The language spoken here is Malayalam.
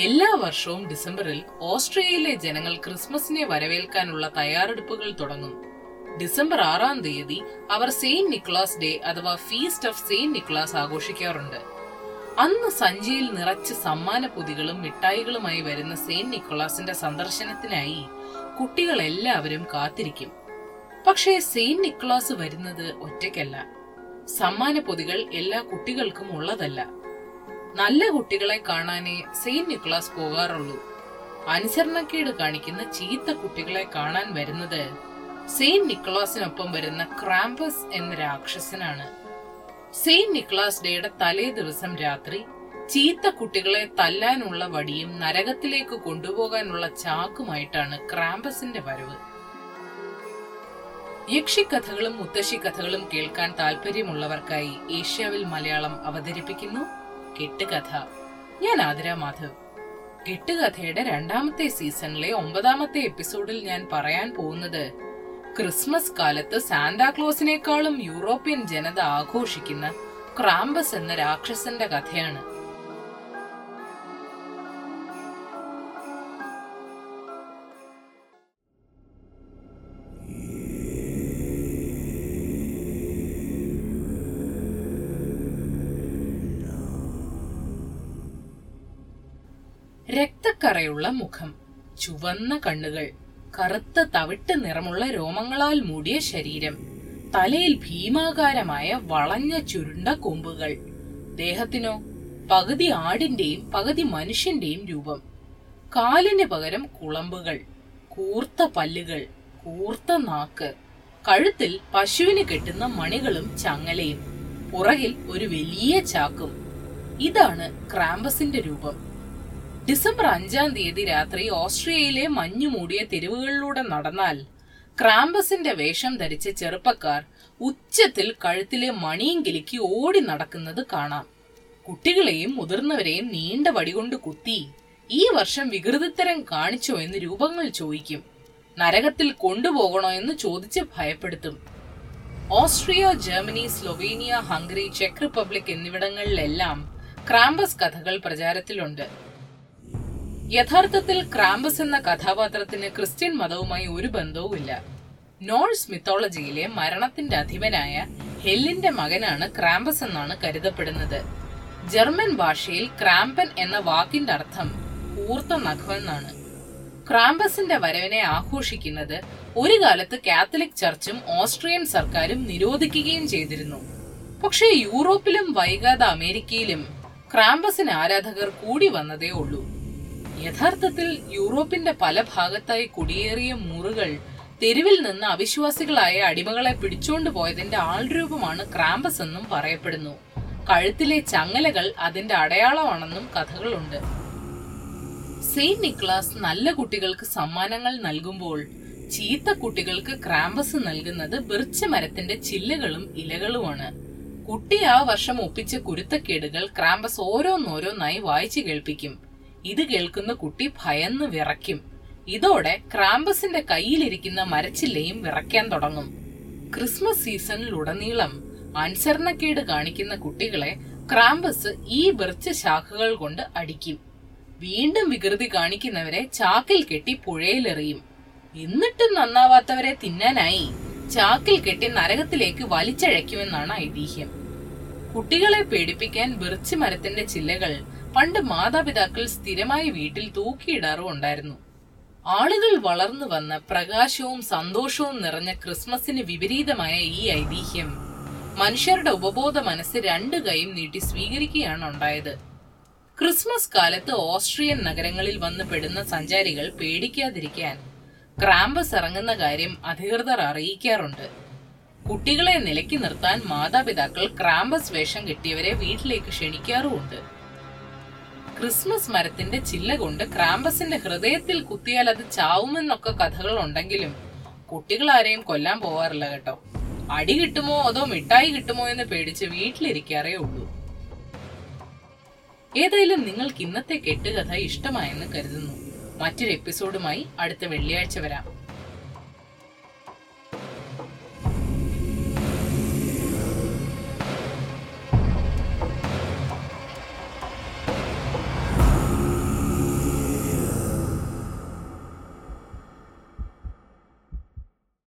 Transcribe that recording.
എല്ലാ വർഷവും ഡിസംബറിൽ ഓസ്ട്രേലിയയിലെ ജനങ്ങൾ ക്രിസ്മസിനെ വരവേൽക്കാനുള്ള തയ്യാറെടുപ്പുകൾ തുടങ്ങും. ഡിസംബർ ആറാം തീയതി അവർ സെയിന്റ് നിക്ലാസ് ഡേ അഥവാ ഫീസ്റ്റ് ഓഫ് സെയിന്റ് നിക്ലാസ് ആഘോഷിക്കാറുണ്ട്. അന്ന് സഞ്ചിയിൽ നിറച്ച് സമ്മാന പൊതികളും മിഠായികളുമായി വരുന്ന സെയിന്റ് നിക്കോളാസിന്റെ സന്ദർശനത്തിനായി കുട്ടികൾ എല്ലാവരും കാത്തിരിക്കും. പക്ഷേ സെയിന്റ് നിക്കോളാസ് വരുന്നത് ഒറ്റയ്ക്കല്ല. സമ്മാന പൊതികൾ എല്ലാ കുട്ടികൾക്കും ഉള്ളതല്ല. നല്ല കുട്ടികളെ കാണാനേ സെയിന്റ് നിക്കോളാസ് പോകാറുള്ളൂ. അനുസരണക്കേട് കാണിക്കുന്ന ചീത്ത കുട്ടികളെ കാണാൻ വരുന്നത് സെയിന്റ് നിക്കോളാസിനൊപ്പം വരുന്ന ക്രാമ്പസ് എന്ന രാക്ഷസനാണ്. സെയിന്റ് നിക്ലാസ് ഡേയുടെ തലേ ദിവസം രാത്രി ചീത്ത കുട്ടികളെ തല്ലാനുള്ള വടിയും നരകത്തിലേക്ക് കൊണ്ടുപോകാനുള്ള ചാക്കുമായിട്ടാണ് ക്രാമ്പസിന്റെ വരവ്. യക്ഷിക്കഥകളും മുത്തശ്ശി കഥകളും കേൾക്കാൻ താല്പര്യമുള്ളവർക്കായി ഏഷ്യാവിൽ മലയാളം അവതരിപ്പിക്കുന്നു. കെട്ടുകഥ. ഞാൻ ആതിര മാധവ്. കെട്ടുകഥയുടെ രണ്ടാമത്തെ സീസണിലെ ഒമ്പതാമത്തെ എപ്പിസോഡിൽ ഞാൻ പറയാൻ പോകുന്നത് ക്രിസ്മസ് കാലത്ത് സാന്താക്ലോസിനേക്കാളും യൂറോപ്യൻ ജനത ആഘോഷിക്കുന്ന ക്രാമ്പസ് എന്ന രാക്ഷസന്റെ കഥയാണ്. രക്തക്കറയുള്ള മുഖം ചുവന്ന കണ്ണുകൾ കറുത്ത തവിട്ട് നിറമുള്ള രോമങ്ങളാൽ മൂടിയ ശരീരം തലയിൽ ഭീമാകാരമായ വളഞ്ഞ ചുരുണ്ട കൊമ്പുകൾ. ദേഹത്തിനോ പകുതി ആടിന്റെയും പകുതി മനുഷ്യന്റെയും രൂപം. കാലിന് പകരം കുളമ്പുകൾ കൂർത്ത പല്ലുകൾ കൂർത്ത നാക്ക്. കഴുത്തിൽ പശുവിന് കെട്ടുന്ന മണികളും ചങ്ങലയും. പുറകിൽ ഒരു വലിയ ചാക്കും. ഇതാണ് ക്രാമ്പസിന്റെ രൂപം. ഡിസംബർ അഞ്ചാം തീയതി രാത്രി ഓസ്ട്രിയയിലെ മഞ്ഞു മൂടിയ തെരുവുകളിലൂടെ നടന്നാൽ ക്രാമ്പസിന്റെ വേഷം ധരിച്ച ചെറുപ്പക്കാർ ഉച്ചത്തിൽ കഴുത്തിലെ മണിയും കിലുക്കി ഓടി നടക്കുന്നത് കാണാം. കുട്ടികളെയും മുതിർന്നവരെയും നീണ്ട വടികൊണ്ട് കുത്തി ഈ വർഷം വികൃതിത്തരം കാണിച്ചോ എന്ന് രൂപങ്ങൾ ചോദിക്കും. നരകത്തിൽ കൊണ്ടുപോകണോ എന്ന് ചോദിച്ച് ഭയപ്പെടുത്തും. ഓസ്ട്രിയ ജർമ്മനി സ്ലൊവേനിയ ഹംഗറി ചെക്ക് റിപ്പബ്ലിക് എന്നിവിടങ്ങളിലെല്ലാം ക്രാമ്പസ് കഥകൾ പ്രചാരത്തിലുണ്ട്. യഥാർത്ഥത്തിൽ ക്രാമ്പസ് എന്ന കഥാപാത്രത്തിന് ക്രിസ്ത്യൻ മതവുമായി ഒരു ബന്ധവുമില്ല. നോൾസ് മിത്തോളജിയിലെ മരണത്തിന്റെ അധിപനായ ഹെല്ലിന്റെ മകനാണ് ക്രാമ്പസ് എന്നാണ് കരുതപ്പെടുന്നത്. ജർമ്മൻ ഭാഷയിൽ ക്രാമ്പൻ എന്ന വാക്കിന്റെ അർത്ഥം കൂർത്ത നഖമെന്നാണ് ക്രാമ്പസിന്റെ വരവിനെ ആഘോഷിക്കുന്നത് ഒരു കാലത്ത് കാത്തലിക് ചർച്ചും ഓസ്ട്രിയൻ സർക്കാരും നിരോധിക്കുകയും ചെയ്തിരുന്നു. പക്ഷേ യൂറോപ്പിലും വൈകാതെ അമേരിക്കയിലും ക്രാമ്പസിന് ആരാധകർ കൂടി വന്നതേ ഉള്ളൂ. യഥാർത്ഥത്തിൽ യൂറോപ്പിന്റെ പല ഭാഗത്തായി കുടിയേറിയ മുറുകൾ തെരുവിൽ നിന്ന് അവിശ്വാസികളായ അടിമകളെ പിടിച്ചോണ്ടു പോയതിന്റെ ആൾരൂപമാണ് ക്രാമ്പസ് എന്നും പറയപ്പെടുന്നു. കഴുത്തിലെ ചങ്ങലകൾ അതിന്റെ അടയാളമാണെന്നും കഥകളുണ്ട്. സെയിന്റ് നിക്ലാസ് നല്ല കുട്ടികൾക്ക് സമ്മാനങ്ങൾ നൽകുമ്പോൾ ചീത്ത കുട്ടികൾക്ക് ക്രാമ്പസ് നൽകുന്നത് ബിർച്ച് മരത്തിന്റെ ചില്ലുകളും ഇലകളുമാണ്. കുട്ടി ആ വർഷം ഒപ്പിച്ച കുരുത്തക്കേടുകൾ ക്രാമ്പസ് ഓരോന്നോരോന്നായി വായിച്ചു കേൾപ്പിക്കും. ഇത് കേൾക്കുന്ന കുട്ടി ഭയന്ന് വിറയ്ക്കും. ഇതോടെ ക്രാമ്പസിന്റെ കയ്യിലിരിക്കുന്ന മരച്ചില്ലയും വിറയ്ക്കാൻ തുടങ്ങും. ക്രിസ്മസ് സീസണിലുടനീളം അനുസരണക്കേട് കാണിക്കുന്ന കുട്ടികളെ ക്രാമ്പസ് ഈ വെറിച്ച ശാഖകൾ കൊണ്ട് അടിക്കും. വീണ്ടും വികൃതി കാണിക്കുന്നവരെ ചാക്കിൽ കെട്ടി പുഴയിലെറിയും. എന്നിട്ടും നന്നാവാത്തവരെ തിന്നാനായി ചാക്കിൽ കെട്ടി നരകത്തിലേക്ക് വലിച്ചഴയ്ക്കുമെന്നാണ് ഐതിഹ്യം. കുട്ടികളെ പേടിപ്പിക്കാൻ വെറിച്ച് മരത്തിന്റെ ചില്ലകൾ പണ്ട് മാതാപിതാക്കൾ സ്ഥിരമായി വീട്ടിൽ തൂക്കിയിടാറും ഉണ്ടായിരുന്നു. ആളുകൾ വളർന്നു വന്ന പ്രകാശവും സന്തോഷവും നിറഞ്ഞ ക്രിസ്മസിന് വിപരീതമായ ഈ ഐതിഹ്യം മനുഷ്യരുടെ ഉപബോധ മനസ്സ് രണ്ടു കൈയും നീട്ടി സ്വീകരിക്കുകയാണ് ഉണ്ടായത്. ക്രിസ്മസ് കാലത്ത് ഓസ്ട്രിയൻ നഗരങ്ങളിൽ വന്ന് പെടുന്ന സഞ്ചാരികൾ പേടിക്കാതിരിക്കാൻ ക്രാമ്പസ് ഇറങ്ങുന്ന കാര്യം അധികൃതർ അറിയിക്കാറുണ്ട്. കുട്ടികളെ നിലക്കി നിർത്താൻ മാതാപിതാക്കൾ ക്രാമ്പസ് വേഷം കെട്ടിയവരെ വീട്ടിലേക്ക് ക്ഷണിക്കാറുമുണ്ട്. ക്രിസ്മസ് മരത്തിന്റെ ചില്ല കൊണ്ട് ക്രാമ്പസിന്റെ ഹൃദയത്തിൽ കുത്തിയാൽ അത് ചാവുമെന്നൊക്കെ കഥകൾ ഉണ്ടെങ്കിലും കുട്ടികൾ ആരെയും കൊല്ലാൻ പോവാറില്ല കേട്ടോ. അടി കിട്ടുമോ അതോ മിഠായി കിട്ടുമോ എന്ന് പേടിച്ച് വീട്ടിലിരിക്കാറേ ഉള്ളൂ. ഏതായാലും നിങ്ങൾക്ക് ഇന്നത്തെ കെട്ടുകഥ ഇഷ്ടമായെന്ന് കരുതുന്നു. മറ്റൊരു എപ്പിസോഡുമായി അടുത്ത വെള്ളിയാഴ്ച വരാം.